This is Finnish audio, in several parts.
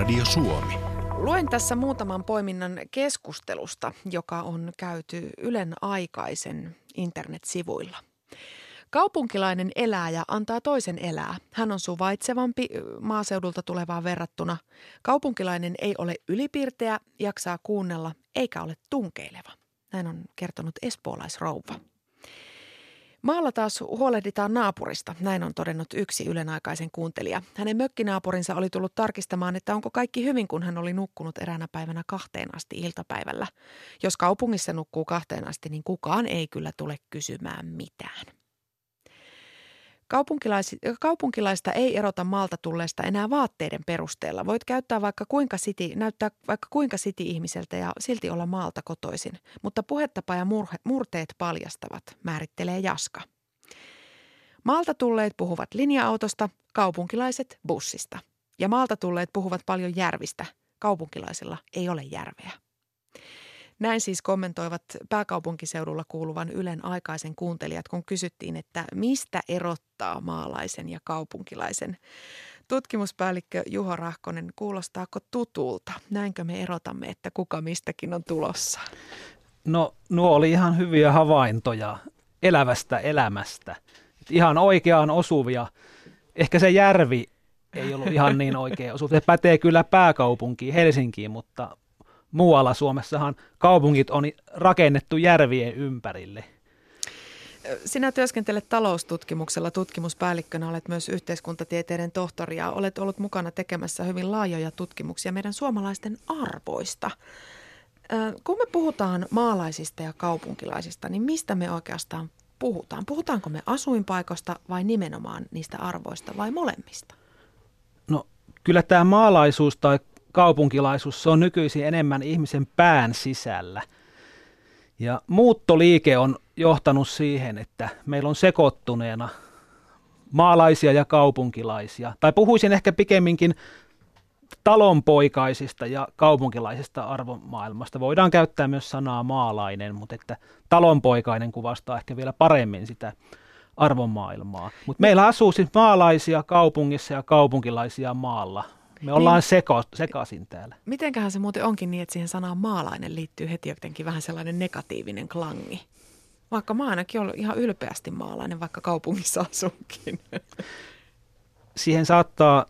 Yleisradio Suomi. Luen tässä muutaman poiminnan keskustelusta, joka on käyty Ylen aikaisen internetsivuilla. Kaupunkilainen elää ja antaa toisen elää. Hän on suvaitsevampi maaseudulta tulevaan verrattuna. Kaupunkilainen ei ole ylipiirteä, jaksaa kuunnella eikä ole tunkeileva. Näin on kertonut espoolaisrouva. Maalla taas huolehditaan naapurista, näin on todennut yksi ylenaikaisen kuuntelija. Hänen mökkinaapurinsa oli tullut tarkistamaan, että onko kaikki hyvin, kun hän oli nukkunut eräänä päivänä kahteen asti iltapäivällä. Jos kaupungissa nukkuu kahteen asti, niin kukaan ei kyllä tule kysymään mitään. Kaupunkilais, kaupunkilaista ei erota maalta tulleesta enää vaatteiden perusteella. Voit käyttää vaikka kuinka siti, näyttää vaikka kuinka siti-ihmiseltä ja silti olla maalta kotoisin. Mutta puhettapa ja murhe, murteet paljastavat, määrittelee Jaska. Maalta tulleet puhuvat linja-autosta, kaupunkilaiset bussista. Ja maalta tulleet puhuvat paljon järvistä. Kaupunkilaisilla ei ole järveä. Näin siis kommentoivat pääkaupunkiseudulla kuuluvan Ylen aikaisen kuuntelijat, kun kysyttiin, että mistä erottaa maalaisen ja kaupunkilaisen. Tutkimuspäällikkö Juho Rahkonen, kuulostaako tutulta? Näinkö me erotamme, että kuka mistäkin on tulossa? No nuo oli ihan hyviä havaintoja elävästä elämästä. Ihan oikeaan osuvia. Ehkä se järvi ei ollut ihan niin oikein osuva. Se pätee kyllä pääkaupunkiin, Helsinkiin, mutta muualla Suomessahan kaupungit on rakennettu järvien ympärille. Sinä työskentelet taloustutkimuksella tutkimuspäällikkönä, olet myös yhteiskuntatieteiden tohtori ja olet ollut mukana tekemässä hyvin laajoja tutkimuksia meidän suomalaisten arvoista. Kun me puhutaan maalaisista ja kaupunkilaisista, niin mistä me oikeastaan puhutaan? Puhutaanko me asuinpaikoista vai nimenomaan niistä arvoista vai molemmista? No kyllä tämä maalaisuus tai kaupunkilaisuus, se on nykyisin enemmän ihmisen pään sisällä. Ja muuttoliike on johtanut siihen, että meillä on sekoittuneena maalaisia ja kaupunkilaisia. Tai puhuisin ehkä pikemminkin talonpoikaisista ja kaupunkilaisista arvomaailmasta. Voidaan käyttää myös sanaa maalainen, mutta että talonpoikainen kuvastaa ehkä vielä paremmin sitä arvomaailmaa. Mutta meillä asuu siis maalaisia kaupungissa ja kaupunkilaisia maalla. Me ollaan niin, seko, sekaisin täällä. Mitenköhän se muuten onkin niin, että siihen sanaan maalainen liittyy heti jotenkin vähän sellainen negatiivinen klangi? Vaikka mä ainakin olen ihan ylpeästi maalainen, vaikka kaupungissa asunkin. Siihen saattaa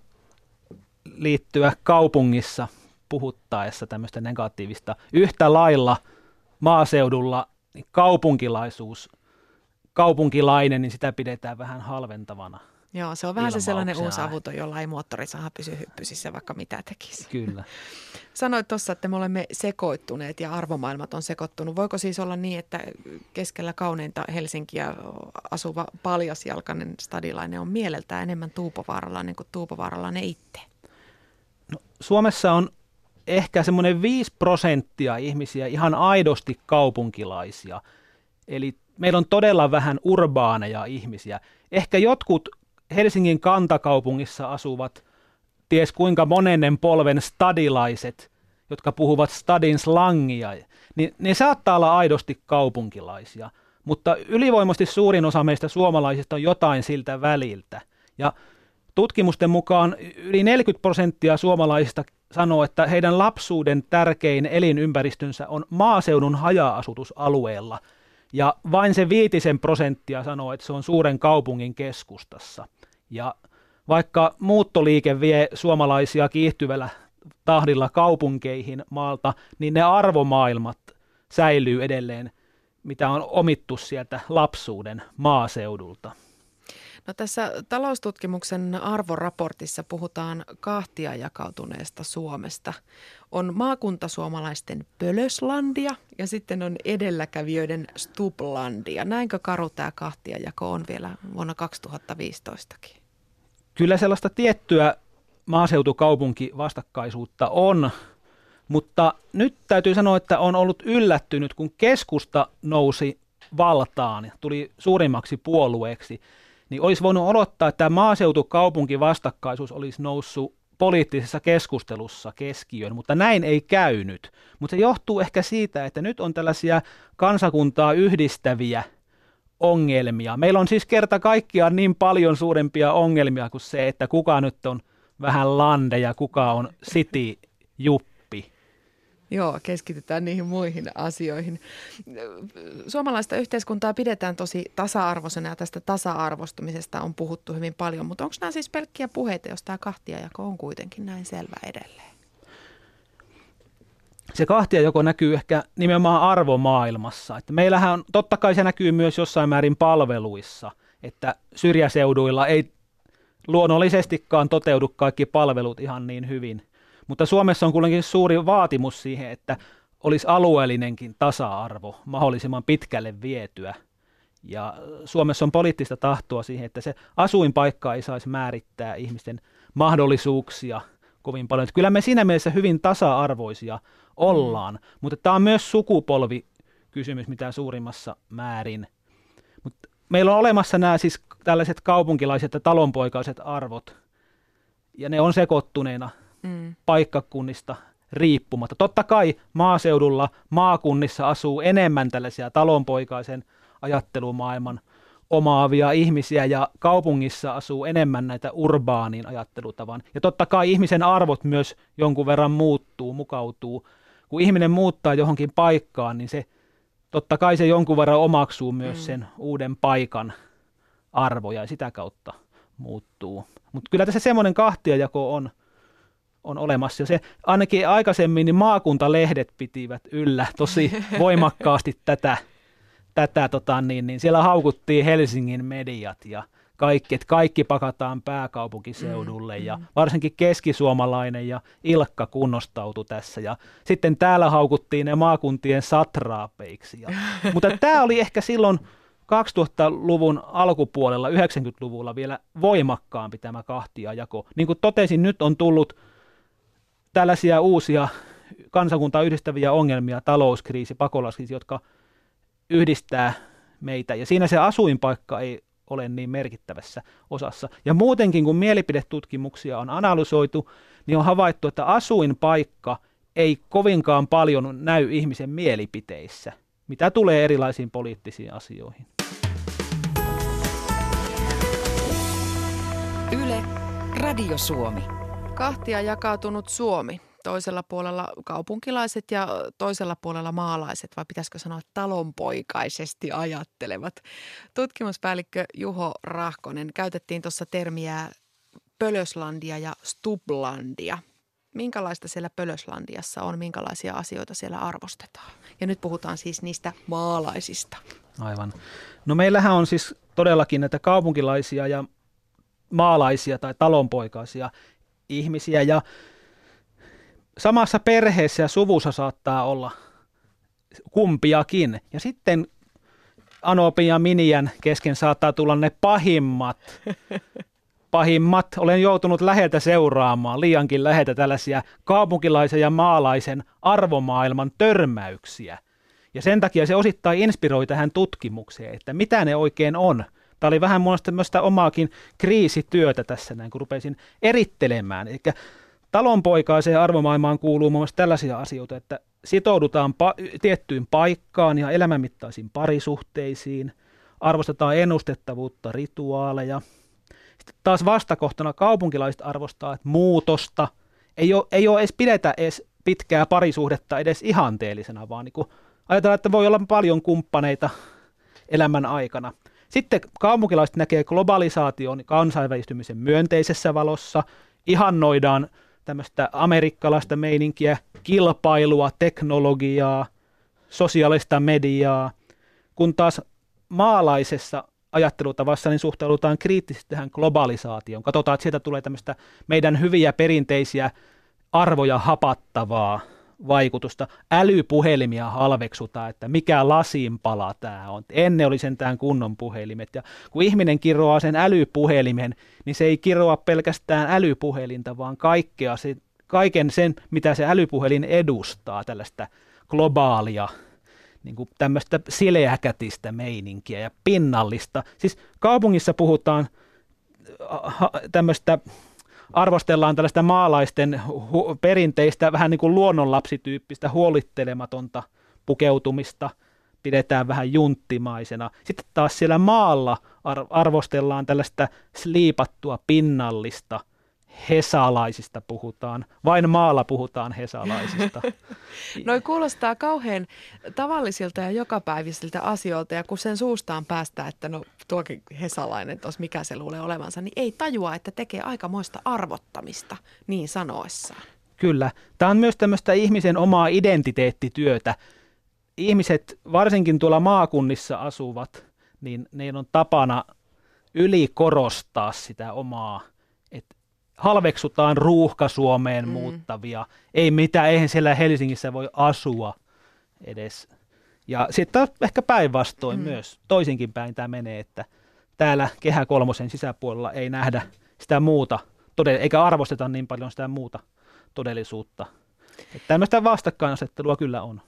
liittyä kaupungissa puhuttaessa tämmöistä negatiivista. Yhtä lailla maaseudulla niin kaupunkilaisuus, kaupunkilainen, niin sitä pidetään vähän halventavana Joo, se on vähän se sellainen uusi avuto, jolla ei moottorisaha pysy hyppysissä, vaikka mitä tekisi. Kyllä. Sanoit tuossa, että me olemme sekoittuneet ja arvomaailmat on sekoittunut. Voiko siis olla niin, että keskellä kauneinta Helsinkiä asuva paljasjalkainen stadilainen on mieleltään enemmän tuupovaaralainen kuin tuupovaaralainen itse? No, Suomessa on ehkä semmoinen 5 prosenttia ihmisiä ihan aidosti kaupunkilaisia. Eli meillä on todella vähän urbaaneja ihmisiä. Ehkä jotkut Helsingin kantakaupungissa asuvat ties kuinka monennen polven stadilaiset, jotka puhuvat stadin slangia, niin ne saattaa olla aidosti kaupunkilaisia. Mutta ylivoimaisesti suurin osa meistä suomalaisista on jotain siltä väliltä. Ja tutkimusten mukaan yli 40 prosenttia suomalaisista sanoo, että heidän lapsuuden tärkein elinympäristönsä on maaseudun haja-asutusalueella. Ja vain se viitisen prosenttia sanoo, että se on suuren kaupungin keskustassa – ja vaikka muuttoliike vie suomalaisia kiihtyvällä tahdilla kaupunkeihin maalta, niin ne arvomaailmat säilyy edelleen, mitä on omittu sieltä lapsuuden maaseudulta. No tässä taloustutkimuksen arvoraportissa puhutaan kahtia jakautuneesta Suomesta. On maakuntasuomalaisten Pölöslandia ja sitten on edelläkävijöiden Stublandia. Näinkö karu tämä kahtiajako on vielä vuonna 2015kin? Kyllä sellaista tiettyä maaseutukaupunki vastakkaisuutta on, mutta nyt täytyy sanoa, että on ollut yllättynyt, kun keskusta nousi valtaan tuli suurimmaksi puolueeksi, niin olisi voinut odottaa, että tämä maaseutukaupunki vastakkaisuus olisi noussut poliittisessa keskustelussa keskiöön, mutta näin ei käynyt. Mutta se johtuu ehkä siitä, että nyt on tällaisia kansakuntaa yhdistäviä ongelmia. Meillä on siis kerta kaikkiaan niin paljon suurempia ongelmia kuin se, että kuka nyt on vähän lande ja kuka on city juppi. Joo, keskitytään niihin muihin asioihin. Suomalaista yhteiskuntaa pidetään tosi tasa-arvoisena ja tästä tasa-arvostumisesta on puhuttu hyvin paljon, mutta onko nämä siis pelkkiä puheita, jos tämä kahtiajako on kuitenkin näin selvä edelleen? Se kahtiajako näkyy ehkä nimenomaan arvomaailmassa. Että meillähän on, totta kai se näkyy myös jossain määrin palveluissa, että syrjäseuduilla ei luonnollisestikaan toteudu kaikki palvelut ihan niin hyvin. Mutta Suomessa on kuitenkin suuri vaatimus siihen, että olisi alueellinenkin tasa-arvo mahdollisimman pitkälle vietyä. Ja Suomessa on poliittista tahtoa siihen, että se asuinpaikka ei saisi määrittää ihmisten mahdollisuuksia kovin paljon. Että kyllä me siinä mielessä hyvin tasa-arvoisia ollaan, mm. mutta tämä on myös sukupolvikysymys mitä suurimmassa määrin. Mutta meillä on olemassa nämä siis tällaiset kaupunkilaiset ja talonpoikaiset arvot, ja ne on sekoittuneena mm. paikkakunnista riippumatta. Totta kai maaseudulla, maakunnissa asuu enemmän tällaisia talonpoikaisen ajattelumaailman omaavia ihmisiä ja kaupungissa asuu enemmän näitä urbaanin ajattelutavan. Ja totta kai ihmisen arvot myös jonkun verran muuttuu, mukautuu. Kun ihminen muuttaa johonkin paikkaan, niin se totta kai se jonkun verran omaksuu myös mm. sen uuden paikan arvoja ja sitä kautta muuttuu. Mutta kyllä tässä semmoinen kahtiajako on, on olemassa. Ja se ainakin aikaisemmin niin maakuntalehdet pitivät yllä tosi voimakkaasti tätä, tätä tota, niin, niin siellä haukuttiin Helsingin mediat ja kaikki, että kaikki pakataan pääkaupunkiseudulle mm, ja mm. varsinkin keskisuomalainen ja Ilkka kunnostautui tässä ja sitten täällä haukuttiin ne maakuntien satraapeiksi. Ja, mutta tämä oli ehkä silloin 2000-luvun alkupuolella, 90-luvulla vielä voimakkaampi tämä kahtiajako. Niin kuin totesin, nyt on tullut tällaisia uusia kansakuntaa yhdistäviä ongelmia, talouskriisi, pakolaiskriisi, jotka yhdistää meitä. Ja siinä se asuinpaikka ei ole niin merkittävässä osassa. Ja muutenkin, kun mielipidetutkimuksia on analysoitu, niin on havaittu, että asuinpaikka ei kovinkaan paljon näy ihmisen mielipiteissä, mitä tulee erilaisiin poliittisiin asioihin. Yle, Radio Suomi. Kahtia jakautunut Suomi. Toisella puolella kaupunkilaiset ja toisella puolella maalaiset, vai pitäisikö sanoa talonpoikaisesti ajattelevat. Tutkimuspäällikkö Juho Rahkonen, käytettiin tuossa termiä Pölöslandia ja Stublandia. Minkälaista siellä Pölöslandiassa on, minkälaisia asioita siellä arvostetaan? Ja nyt puhutaan siis niistä maalaisista. Aivan. No meillähän on siis todellakin näitä kaupunkilaisia ja maalaisia tai talonpoikaisia ihmisiä ja samassa perheessä ja suvussa saattaa olla kumpiakin. Ja sitten Anopin ja Minian kesken saattaa tulla ne pahimmat, pahimmat. Olen joutunut läheltä seuraamaan, liiankin läheltä tällaisia kaupunkilaisen ja maalaisen arvomaailman törmäyksiä. Ja sen takia se osittain inspiroi tähän tutkimukseen, että mitä ne oikein on – Tämä oli vähän muista tämmöistä omaakin kriisityötä tässä näin, kun rupesin erittelemään. Eli talonpoikaiseen arvomaailmaan kuuluu muun muassa tällaisia asioita, että sitoudutaan pa- tiettyyn paikkaan ja elämänmittaisiin parisuhteisiin, arvostetaan ennustettavuutta, rituaaleja. Sitten taas vastakohtana kaupunkilaiset arvostaa että muutosta. Ei ole, ei ole edes pidetä edes pitkää parisuhdetta edes ihanteellisena, vaan niin ajatellaan, että voi olla paljon kumppaneita elämän aikana. Sitten kaupunkilaiset näkee globalisaation kansainvälistymisen myönteisessä valossa, ihannoidaan tämmöistä amerikkalaista meininkiä, kilpailua, teknologiaa, sosiaalista mediaa, kun taas maalaisessa ajattelutavassa niin suhtaudutaan kriittisesti tähän globalisaatioon. Katsotaan, että sieltä tulee tämmöistä meidän hyviä perinteisiä arvoja hapattavaa vaikutusta. Älypuhelimia halveksutaan, että mikä lasinpala tämä on. Ennen oli sentään kunnon puhelimet. Ja kun ihminen kiroaa sen älypuhelimen, niin se ei kiroa pelkästään älypuhelinta, vaan kaikkea se, kaiken sen, mitä se älypuhelin edustaa, tällaista globaalia niin kuin tämmöistä sileäkätistä meininkiä ja pinnallista. Siis kaupungissa puhutaan tämmöistä arvostellaan tällaista maalaisten hu- perinteistä vähän niin kuin luonnonlapsityyppistä huolittelematonta pukeutumista pidetään vähän junttimaisena. Sitten taas siellä maalla ar- arvostellaan tällaista sliipattua pinnallista hesalaisista puhutaan. Vain maalla puhutaan hesalaisista. Noi kuulostaa kauhean tavallisilta ja jokapäivisiltä asioilta ja kun sen suustaan päästää, että no tuokin hesalainen tos mikä se luulee olevansa, niin ei tajua, että tekee aikamoista arvottamista niin sanoessaan. Kyllä. Tämä on myös tämmöistä ihmisen omaa identiteettityötä. Ihmiset, varsinkin tuolla maakunnissa asuvat, niin ne on tapana ylikorostaa sitä omaa, halveksutaan ruuhka Suomeen mm. muuttavia. Ei mitään, eihän siellä Helsingissä voi asua edes. Ja sitten ehkä päinvastoin mm. myös, toisinkin päin tämä menee, että täällä Kehä kolmosen sisäpuolella ei nähdä sitä muuta, eikä arvosteta niin paljon sitä muuta todellisuutta. Että tämmöistä vastakkainasettelua kyllä on.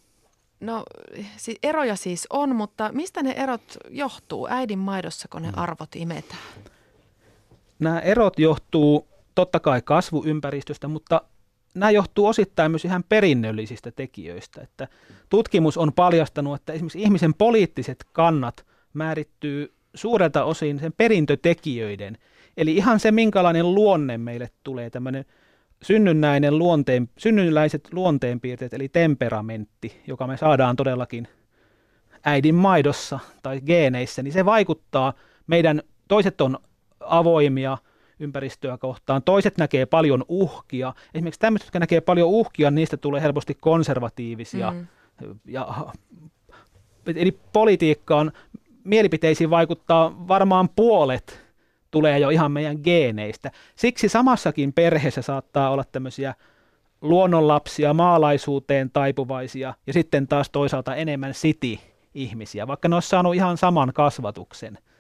No eroja siis on, mutta mistä ne erot johtuu äidin maidossa, kun ne mm. arvot imetään? Nämä erot johtuu totta kai kasvuympäristöstä, mutta nämä johtuu osittain myös ihan perinnöllisistä tekijöistä. Että tutkimus on paljastanut, että esimerkiksi ihmisen poliittiset kannat määrittyy suurelta osin sen perintötekijöiden. Eli ihan se, minkälainen luonne meille tulee, tämmöinen – synnynnäinen luonteen, synnynnäiset luonteenpiirteet, eli temperamentti, joka me saadaan todellakin äidin maidossa tai geeneissä, niin se vaikuttaa meidän, toiset on avoimia ympäristöä kohtaan, toiset näkee paljon uhkia. Esimerkiksi tämmöiset, jotka näkee paljon uhkia, niistä tulee helposti konservatiivisia. Mm. Ja, eli politiikkaan, mielipiteisiin vaikuttaa varmaan puolet tulee jo ihan meidän geeneistä. Siksi samassakin perheessä saattaa olla tämmöisiä luonnonlapsia, maalaisuuteen taipuvaisia ja sitten taas toisaalta enemmän city-ihmisiä, vaikka ne olisi saanut ihan saman kasvatuksen –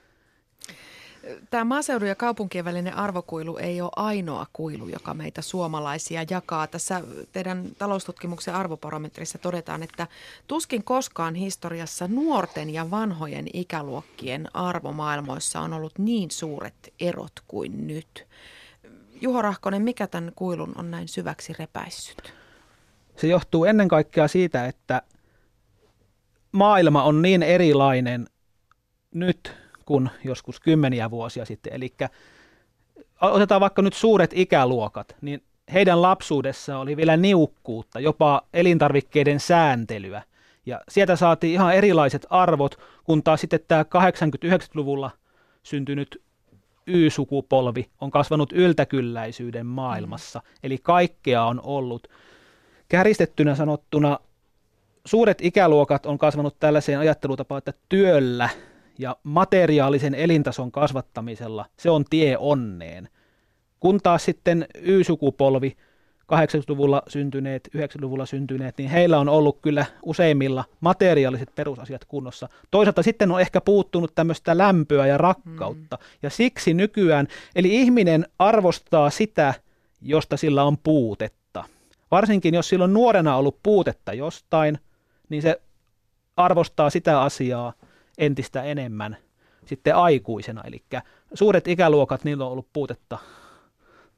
Tämä maaseudun ja kaupunkien välinen arvokuilu ei ole ainoa kuilu, joka meitä suomalaisia jakaa. Tässä teidän taloustutkimuksen arvoparometrissa todetaan, että tuskin koskaan historiassa nuorten ja vanhojen ikäluokkien arvomaailmoissa on ollut niin suuret erot kuin nyt. Juho Rahkonen, mikä tämän kuilun on näin syväksi repäissyt? Se johtuu ennen kaikkea siitä, että maailma on niin erilainen nyt kuin joskus kymmeniä vuosia sitten. Eli otetaan vaikka nyt suuret ikäluokat, niin heidän lapsuudessa oli vielä niukkuutta, jopa elintarvikkeiden sääntelyä. Ja sieltä saatiin ihan erilaiset arvot, kun taas sitten tämä 80-90-luvulla syntynyt Y-sukupolvi on kasvanut yltäkylläisyyden maailmassa. Mm. Eli kaikkea on ollut. Käristettynä sanottuna suuret ikäluokat on kasvanut tällaiseen ajattelutapaan, että työllä – ja materiaalisen elintason kasvattamisella se on tie onneen. Kun taas sitten Y-sukupolvi, 80-luvulla syntyneet, 90-luvulla syntyneet, niin heillä on ollut kyllä useimmilla materiaaliset perusasiat kunnossa. Toisaalta sitten on ehkä puuttunut tämmöistä lämpöä ja rakkautta. Mm. Ja siksi nykyään, eli ihminen arvostaa sitä, josta sillä on puutetta. Varsinkin jos sillä on nuorena ollut puutetta jostain, niin se arvostaa sitä asiaa, entistä enemmän sitten aikuisena. Eli suuret ikäluokat, niillä on ollut puutetta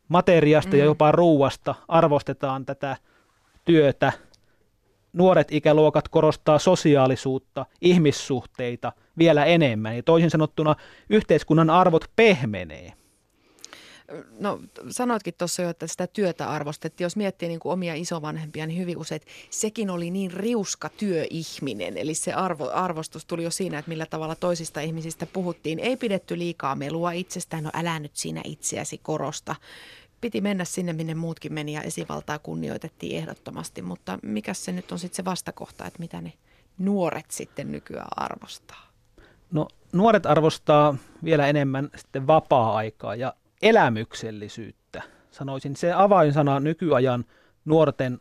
materiasta mm. ja jopa ruuasta, arvostetaan tätä työtä. Nuoret ikäluokat korostaa sosiaalisuutta, ihmissuhteita vielä enemmän. Ja toisin sanottuna yhteiskunnan arvot pehmenee. No sanoitkin tuossa jo, että sitä työtä arvostettiin. Jos miettii niin kuin omia isovanhempia, niin hyvin usein sekin oli niin riuska työihminen. Eli se arvo, arvostus tuli jo siinä, että millä tavalla toisista ihmisistä puhuttiin. Ei pidetty liikaa melua itsestään, no älä nyt siinä itseäsi korosta. Piti mennä sinne, minne muutkin meni ja esivaltaa kunnioitettiin ehdottomasti. Mutta mikä se nyt on sitten se vastakohta, että mitä ne nuoret sitten nykyään arvostaa? No nuoret arvostaa vielä enemmän sitten vapaa-aikaa ja elämyksellisyyttä. Sanoisin se avainsana nykyajan nuorten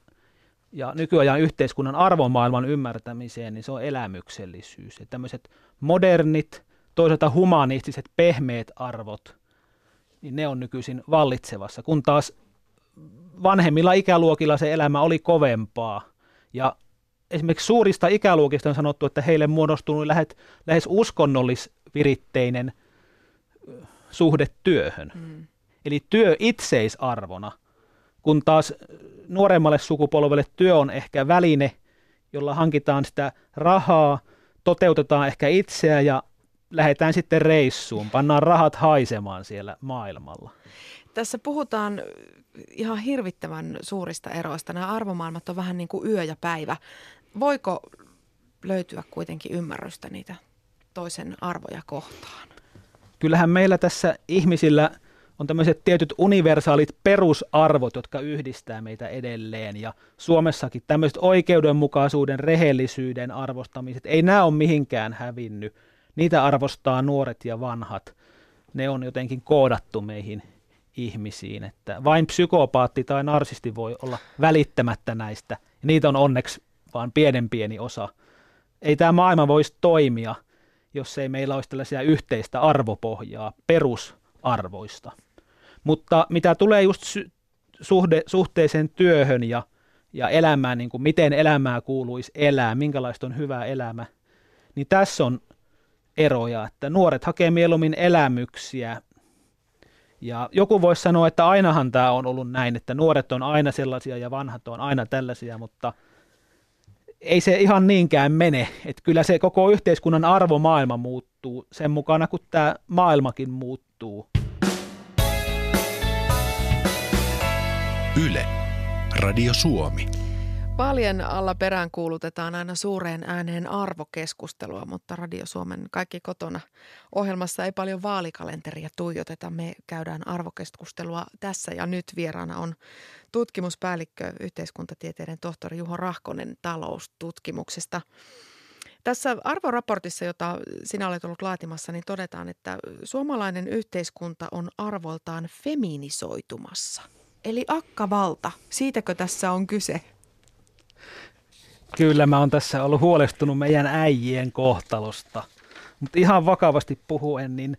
ja nykyajan yhteiskunnan arvomaailman ymmärtämiseen, niin se on elämyksellisyys. Ja tämmöiset modernit, toisaalta humanistiset, pehmeät arvot, niin ne on nykyisin vallitsevassa, kun taas vanhemmilla ikäluokilla se elämä oli kovempaa. Ja esimerkiksi suurista ikäluokista on sanottu, että heille muodostunut lähes, lähes uskonnollisviritteinen – suhde työhön. Mm. Eli työ itseisarvona, kun taas nuoremmalle sukupolvelle työ on ehkä väline, jolla hankitaan sitä rahaa, toteutetaan ehkä itseä ja lähdetään sitten reissuun, pannaan rahat haisemaan siellä maailmalla. Tässä puhutaan ihan hirvittävän suurista eroista. Nämä arvomaailmat on vähän niin kuin yö ja päivä. Voiko löytyä kuitenkin ymmärrystä niitä toisen arvoja kohtaan? Kyllähän meillä tässä ihmisillä on tämmöiset tietyt universaalit perusarvot, jotka yhdistää meitä edelleen. Ja Suomessakin tämmöiset oikeudenmukaisuuden, rehellisyyden arvostamiset, ei nämä ole mihinkään hävinnyt. Niitä arvostaa nuoret ja vanhat. Ne on jotenkin koodattu meihin ihmisiin, että vain psykopaatti tai narsisti voi olla välittämättä näistä. Ja niitä on onneksi vaan pienen pieni osa. Ei tämä maailma voisi toimia, jos ei meillä olisi tällaisia yhteistä arvopohjaa, perusarvoista. Mutta mitä tulee just suhde, suhteeseen työhön ja, ja elämään, niin kuin miten elämää kuuluisi elää, minkälaista on hyvä elämä, niin tässä on eroja, että nuoret hakee mieluummin elämyksiä. Ja joku voisi sanoa, että ainahan tämä on ollut näin, että nuoret on aina sellaisia ja vanhat on aina tällaisia, mutta ei se ihan niinkään mene. Että kyllä se koko yhteiskunnan arvomaailma muuttuu sen mukana, kun tämä maailmakin muuttuu. Yle, Radio Suomi. Paljon alla perään kuulutetaan aina suureen ääneen arvokeskustelua, mutta Radio Suomen Kaikki kotona ohjelmassa ei paljon vaalikalenteria tuijoteta. Me käydään arvokeskustelua tässä ja nyt vieraana on tutkimuspäällikkö, yhteiskuntatieteiden tohtori Juho Rahkonen taloustutkimuksesta. Tässä arvoraportissa, jota sinä olet ollut laatimassa, niin todetaan, että suomalainen yhteiskunta on arvoltaan feminisoitumassa – Eli akkavalta, siitäkö tässä on kyse? Kyllä mä oon tässä ollut huolestunut meidän äijien kohtalosta. Mutta ihan vakavasti puhuen, niin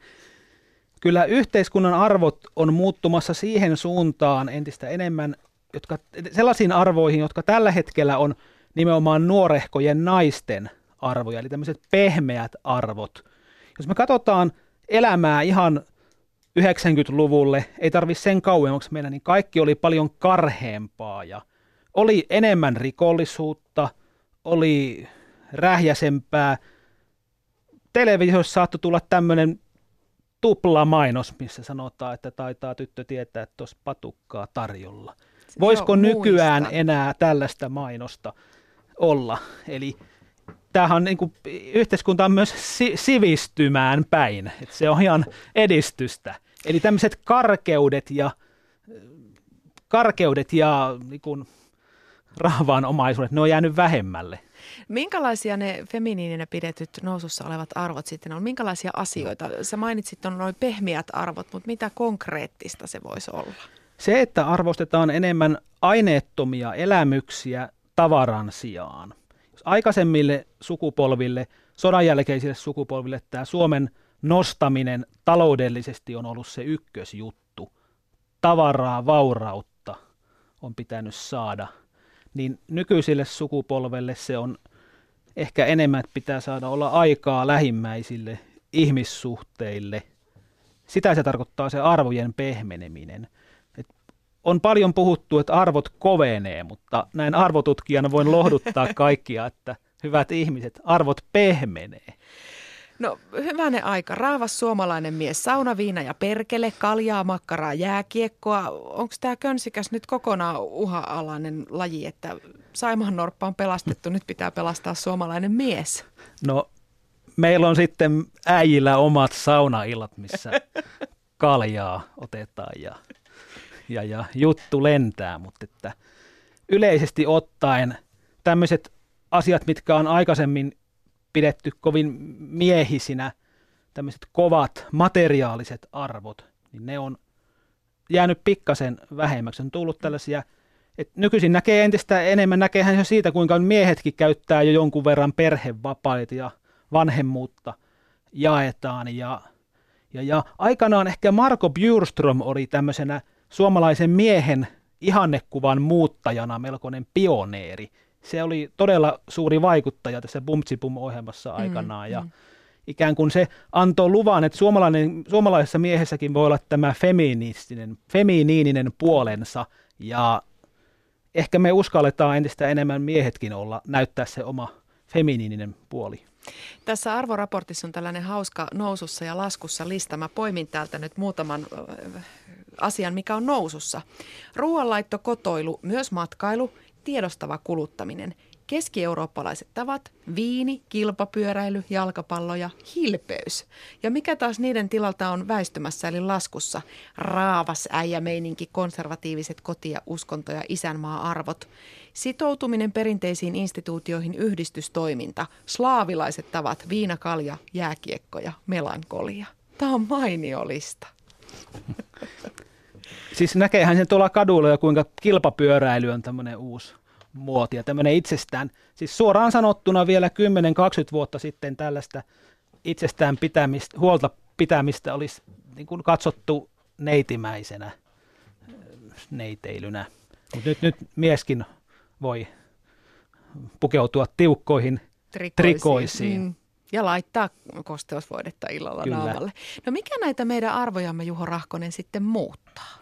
kyllä yhteiskunnan arvot on muuttumassa siihen suuntaan entistä enemmän, jotka, sellaisiin arvoihin, jotka tällä hetkellä on nimenomaan nuorehkojen naisten arvoja, eli tämmöiset pehmeät arvot. Jos me katsotaan elämää ihan 90-luvulle, ei tarvi sen kauemmaksi mennä, niin kaikki oli paljon karheempaa ja oli enemmän rikollisuutta, oli rähjäsempää. Televisiossa saattoi tulla tämmöinen tupla mainos, missä sanotaan, että taitaa tyttö tietää, että tuossa patukkaa tarjolla. Voisiko Joo, nykyään muistan. enää tällaista mainosta olla? Eli tämähän on niin kuin, yhteiskunta on myös si- sivistymään päin. että se on ihan edistystä. Eli tämmöiset karkeudet ja, karkeudet ja niin kuin, rahvaan omaisuudet, ne on jäänyt vähemmälle. Minkälaisia ne feminiininä pidetyt nousussa olevat arvot sitten on? Minkälaisia asioita? Sä mainitsit on noin pehmiät arvot, mutta mitä konkreettista se voisi olla? Se, että arvostetaan enemmän aineettomia elämyksiä tavaran sijaan. Jos aikaisemmille sukupolville, sodan jälkeisille sukupolville tämä Suomen – nostaminen taloudellisesti on ollut se ykkösjuttu. Tavaraa, vaurautta on pitänyt saada. Niin nykyisille sukupolvelle se on ehkä enemmän, että pitää saada olla aikaa lähimmäisille, ihmissuhteille. Sitä se tarkoittaa se arvojen pehmeneminen. Et on paljon puhuttu, että arvot kovenee, mutta näin arvotutkijana voin lohduttaa kaikkia, että hyvät ihmiset, arvot pehmenee. No hyvänen aika. Raavas suomalainen mies, sauna, viina ja perkele, kaljaa, makkaraa, jääkiekkoa. Onko tämä könsikäs nyt kokonaan uha-alainen laji, että Saimaan Norppa on pelastettu, nyt pitää pelastaa suomalainen mies? No meillä on sitten äijillä omat saunaillat, missä kaljaa otetaan ja, ja, ja juttu lentää, mutta että yleisesti ottaen tämmöiset asiat, mitkä on aikaisemmin pidetty kovin miehisinä, tämmöiset kovat materiaaliset arvot, niin ne on jäänyt pikkasen vähemmäksi. On tullut tällaisia, että nykyisin näkee entistä enemmän, näkeehän jo siitä, kuinka miehetkin käyttää jo jonkun verran perhevapaita ja vanhemmuutta jaetaan. Ja, ja, ja aikanaan ehkä Marko Bjurström oli tämmöisenä suomalaisen miehen ihannekuvan muuttajana melkoinen pioneeri – se oli todella suuri vaikuttaja tässä Bumtsipum-ohjelmassa mm, aikanaan. Mm, ja mm. ikään kuin se antoi luvan, että suomalainen, suomalaisessa miehessäkin voi olla tämä feminiininen, feminiininen puolensa. Ja ehkä me uskalletaan entistä enemmän miehetkin olla, näyttää se oma feminiininen puoli. Tässä arvoraportissa on tällainen hauska nousussa ja laskussa lista. Mä poimin täältä nyt muutaman asian, mikä on nousussa. Ruoanlaitto, kotoilu, myös matkailu, tiedostava kuluttaminen, keski-eurooppalaiset tavat, viini, kilpapyöräily, jalkapallo ja hilpeys. Ja mikä taas niiden tilalta on väistymässä eli laskussa? Raavas äijämeininki, konservatiiviset koti- ja uskonto- ja isänmaa-arvot. Sitoutuminen perinteisiin instituutioihin yhdistystoiminta, slaavilaiset tavat, viina, kalja, jääkiekko ja melankolia. Tämä on mainio lista. Siis näkeehän sen tuolla kadulla jo, kuinka kilpapyöräily on tämmöinen uusi muoti ja tämmöinen itsestään, siis suoraan sanottuna vielä 10-20 vuotta sitten tällaista itsestään pitämistä, huolta pitämistä olisi niin kuin katsottu neitimäisenä neiteilynä. Mutta nyt, nyt mieskin voi pukeutua tiukkoihin trikoisiin. trikoisiin. Mm. Ja laittaa kosteusvoidetta illalla Kyllä. naamalle. No mikä näitä meidän arvojamme, Juho Rahkonen, sitten muuttaa?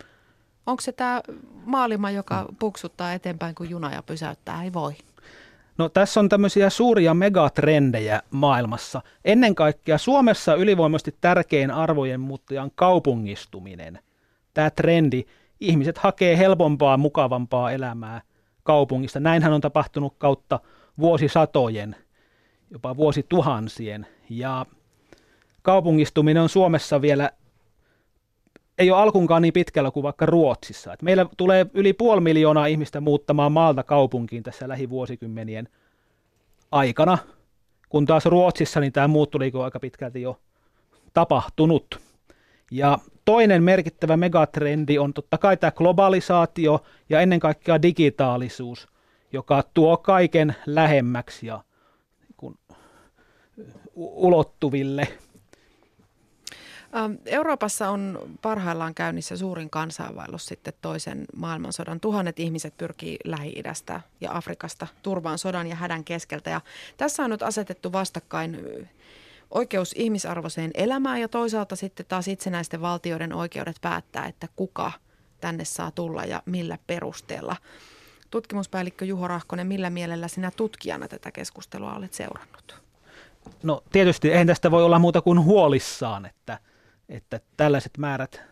Onko se tämä maailma, joka puksuttaa eteenpäin, kun juna ja pysäyttää? Ei voi. No tässä on tämmöisiä suuria megatrendejä maailmassa. Ennen kaikkea Suomessa ylivoimaisesti tärkein arvojen muuttajan kaupungistuminen. Tämä trendi, ihmiset hakee helpompaa, mukavampaa elämää kaupungista. Näinhän on tapahtunut kautta vuosisatojen, jopa vuosituhansien. Ja kaupungistuminen on Suomessa vielä ei ole alkunkaan niin pitkällä kuin vaikka Ruotsissa. Et meillä tulee yli puoli miljoonaa ihmistä muuttamaan maalta kaupunkiin tässä lähivuosikymmenien aikana, kun taas Ruotsissa niin tämä muuttuliiko on aika pitkälti jo tapahtunut. Ja toinen merkittävä megatrendi on totta kai tämä globalisaatio ja ennen kaikkea digitaalisuus, joka tuo kaiken lähemmäksi ja ulottuville – Ähm, Euroopassa on parhaillaan käynnissä suurin kansainvaellus sitten toisen maailmansodan. Tuhannet ihmiset pyrkii Lähi-idästä ja Afrikasta turvaan sodan ja hädän keskeltä. Ja tässä on nyt asetettu vastakkain oikeus ihmisarvoiseen elämään ja toisaalta sitten taas itsenäisten valtioiden oikeudet päättää, että kuka tänne saa tulla ja millä perusteella. Tutkimuspäällikkö Juho Rahkonen, millä mielellä sinä tutkijana tätä keskustelua olet seurannut? No tietysti eihän tästä voi olla muuta kuin huolissaan, että – että tällaiset määrät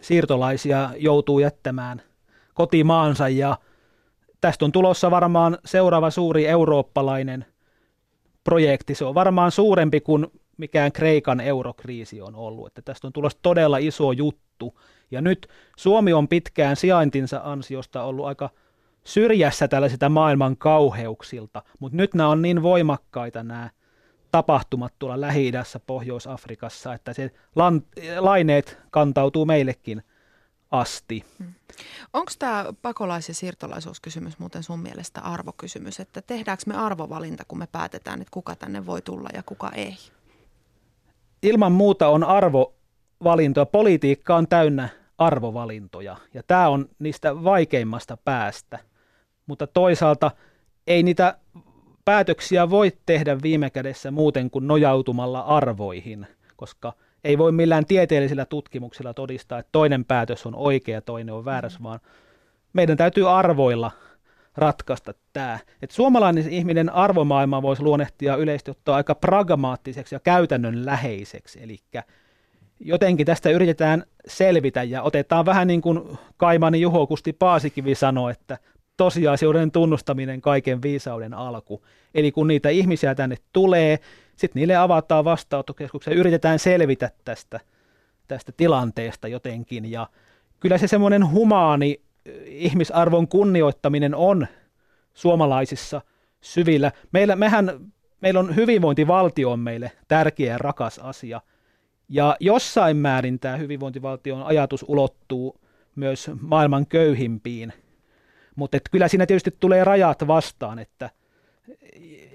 siirtolaisia joutuu jättämään kotimaansa ja tästä on tulossa varmaan seuraava suuri eurooppalainen projekti. Se on varmaan suurempi kuin mikään Kreikan eurokriisi on ollut. Että tästä on tulossa todella iso juttu. Ja nyt Suomi on pitkään sijaintinsa ansiosta ollut aika syrjässä tällaisilta maailman kauheuksilta, mutta nyt nämä on niin voimakkaita nämä tapahtumat tuolla Lähi-idässä, Pohjois-Afrikassa, että se lan, laineet kantautuu meillekin asti. Hmm. Onko tämä pakolais- ja siirtolaisuuskysymys muuten sun mielestä arvokysymys, että tehdäänkö me arvovalinta, kun me päätetään, että kuka tänne voi tulla ja kuka ei? Ilman muuta on arvovalintoja. Politiikka on täynnä arvovalintoja ja tämä on niistä vaikeimmasta päästä. Mutta toisaalta ei niitä päätöksiä voi tehdä viime kädessä muuten kuin nojautumalla arvoihin, koska ei voi millään tieteellisillä tutkimuksilla todistaa, että toinen päätös on oikea ja toinen on väärässä, vaan meidän täytyy arvoilla ratkaista tämä. Et suomalainen ihminen arvomaailma voisi luonnehtia yleisesti ottaa aika pragmaattiseksi ja käytännönläheiseksi, eli jotenkin tästä yritetään selvitä ja otetaan vähän niin kuin Kaimani Juho Kusti Paasikivi sanoi, että tosiasioiden tunnustaminen kaiken viisauden alku. Eli kun niitä ihmisiä tänne tulee, sitten niille avataan vastaanottokeskuksia ja yritetään selvitä tästä, tästä tilanteesta jotenkin. Ja kyllä se semmoinen humaani ihmisarvon kunnioittaminen on suomalaisissa syvillä. Meillä, mehän, meillä on hyvinvointivaltio on meille tärkeä ja rakas asia. Ja jossain määrin tämä hyvinvointivaltion ajatus ulottuu myös maailman köyhimpiin – mutta kyllä siinä tietysti tulee rajat vastaan, että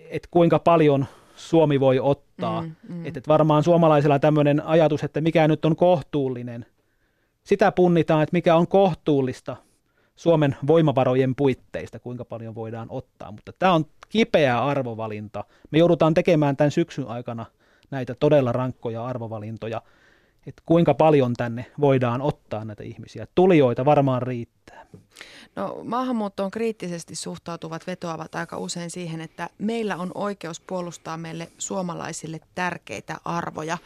et kuinka paljon Suomi voi ottaa. Mm, mm. Että et varmaan suomalaisella tämmöinen ajatus, että mikä nyt on kohtuullinen, sitä punnitaan, että mikä on kohtuullista Suomen voimavarojen puitteista, kuinka paljon voidaan ottaa. Mutta tämä on kipeä arvovalinta. Me joudutaan tekemään tämän syksyn aikana näitä todella rankkoja arvovalintoja. Että kuinka paljon tänne voidaan ottaa näitä ihmisiä. Tulijoita varmaan riittää. No maahanmuuttoon kriittisesti suhtautuvat vetoavat aika usein siihen, että meillä on oikeus puolustaa meille suomalaisille tärkeitä arvoja.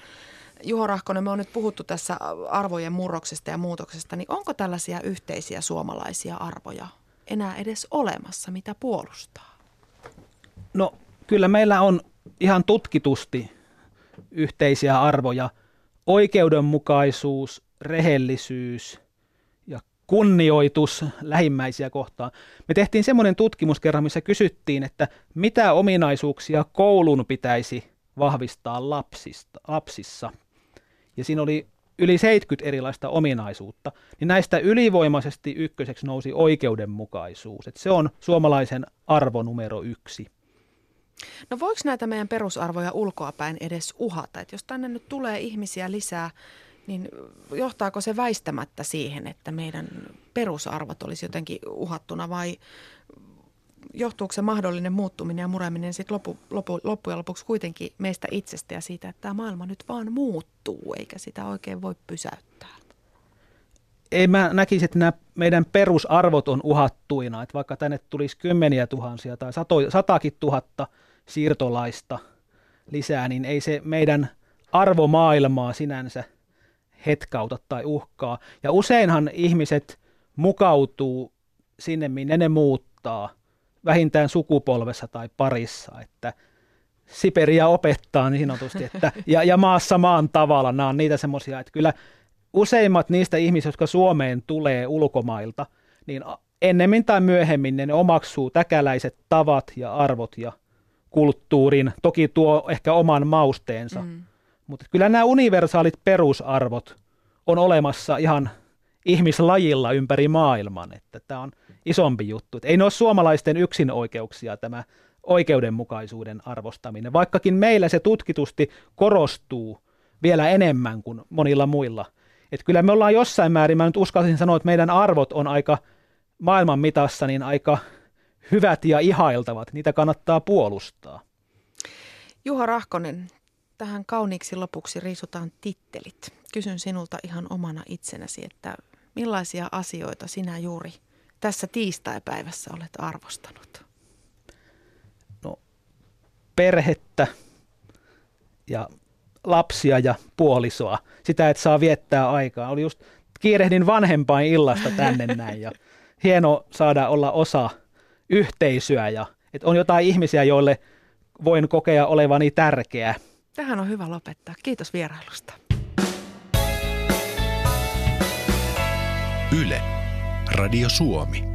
Juho Rahkonen, me on nyt puhuttu tässä arvojen murroksesta ja muutoksesta, niin onko tällaisia yhteisiä suomalaisia arvoja enää edes olemassa, mitä puolustaa? No kyllä meillä on ihan tutkitusti yhteisiä arvoja. Oikeudenmukaisuus, rehellisyys ja kunnioitus lähimmäisiä kohtaan. Me tehtiin semmoinen tutkimus kerran, missä kysyttiin, että mitä ominaisuuksia koulun pitäisi vahvistaa lapsista, lapsissa. Ja siinä oli yli 70 erilaista ominaisuutta, niin näistä ylivoimaisesti ykköseksi nousi oikeudenmukaisuus. Että se on suomalaisen arvo numero yksi. No voiko näitä meidän perusarvoja ulkoapäin edes uhata? Että jos tänne nyt tulee ihmisiä lisää, niin johtaako se väistämättä siihen, että meidän perusarvot olisi jotenkin uhattuna vai johtuuko se mahdollinen muuttuminen ja mureminen sitten lopu, lopu, loppujen lopuksi kuitenkin meistä itsestä ja siitä, että tämä maailma nyt vaan muuttuu eikä sitä oikein voi pysäyttää? Ei mä näkisi, että nämä meidän perusarvot on uhattuina, että vaikka tänne tulisi kymmeniä tuhansia tai sato, satakin tuhatta siirtolaista lisää, niin ei se meidän arvomaailmaa sinänsä hetkauta tai uhkaa. Ja useinhan ihmiset mukautuu sinne, minne ne muuttaa – vähintään sukupolvessa tai parissa, että Siperia opettaa niin sanotusti, että, ja, ja maassa maan tavalla, nämä on niitä semmoisia, että kyllä useimmat niistä ihmisistä, jotka Suomeen tulee ulkomailta, niin ennemmin tai myöhemmin ne omaksuu täkäläiset tavat ja arvot ja kulttuurin, toki tuo ehkä oman mausteensa, mm. mutta kyllä nämä universaalit perusarvot on olemassa ihan ihmislajilla ympäri maailman, että tämä on isompi juttu. Että ei ne ole suomalaisten yksin oikeuksia tämä oikeudenmukaisuuden arvostaminen, vaikkakin meillä se tutkitusti korostuu vielä enemmän kuin monilla muilla. Että kyllä me ollaan jossain määrin, mä nyt uskallisin sanoa, että meidän arvot on aika maailman mitassa niin aika hyvät ja ihailtavat. Niitä kannattaa puolustaa. Juha Rahkonen, tähän kauniiksi lopuksi riisutaan tittelit. Kysyn sinulta ihan omana itsenäsi, että millaisia asioita sinä juuri tässä tiistaipäivässä olet arvostanut? No, perhettä ja lapsia ja puolisoa. Sitä, että saa viettää aikaa. Oli just, kiirehdin vanhempain illasta tänne näin ja hieno saada olla osa yhteisöä ja että on jotain ihmisiä, joille voin kokea olevani tärkeä. Tähän on hyvä lopettaa. Kiitos vierailusta. Yle. Radio Suomi.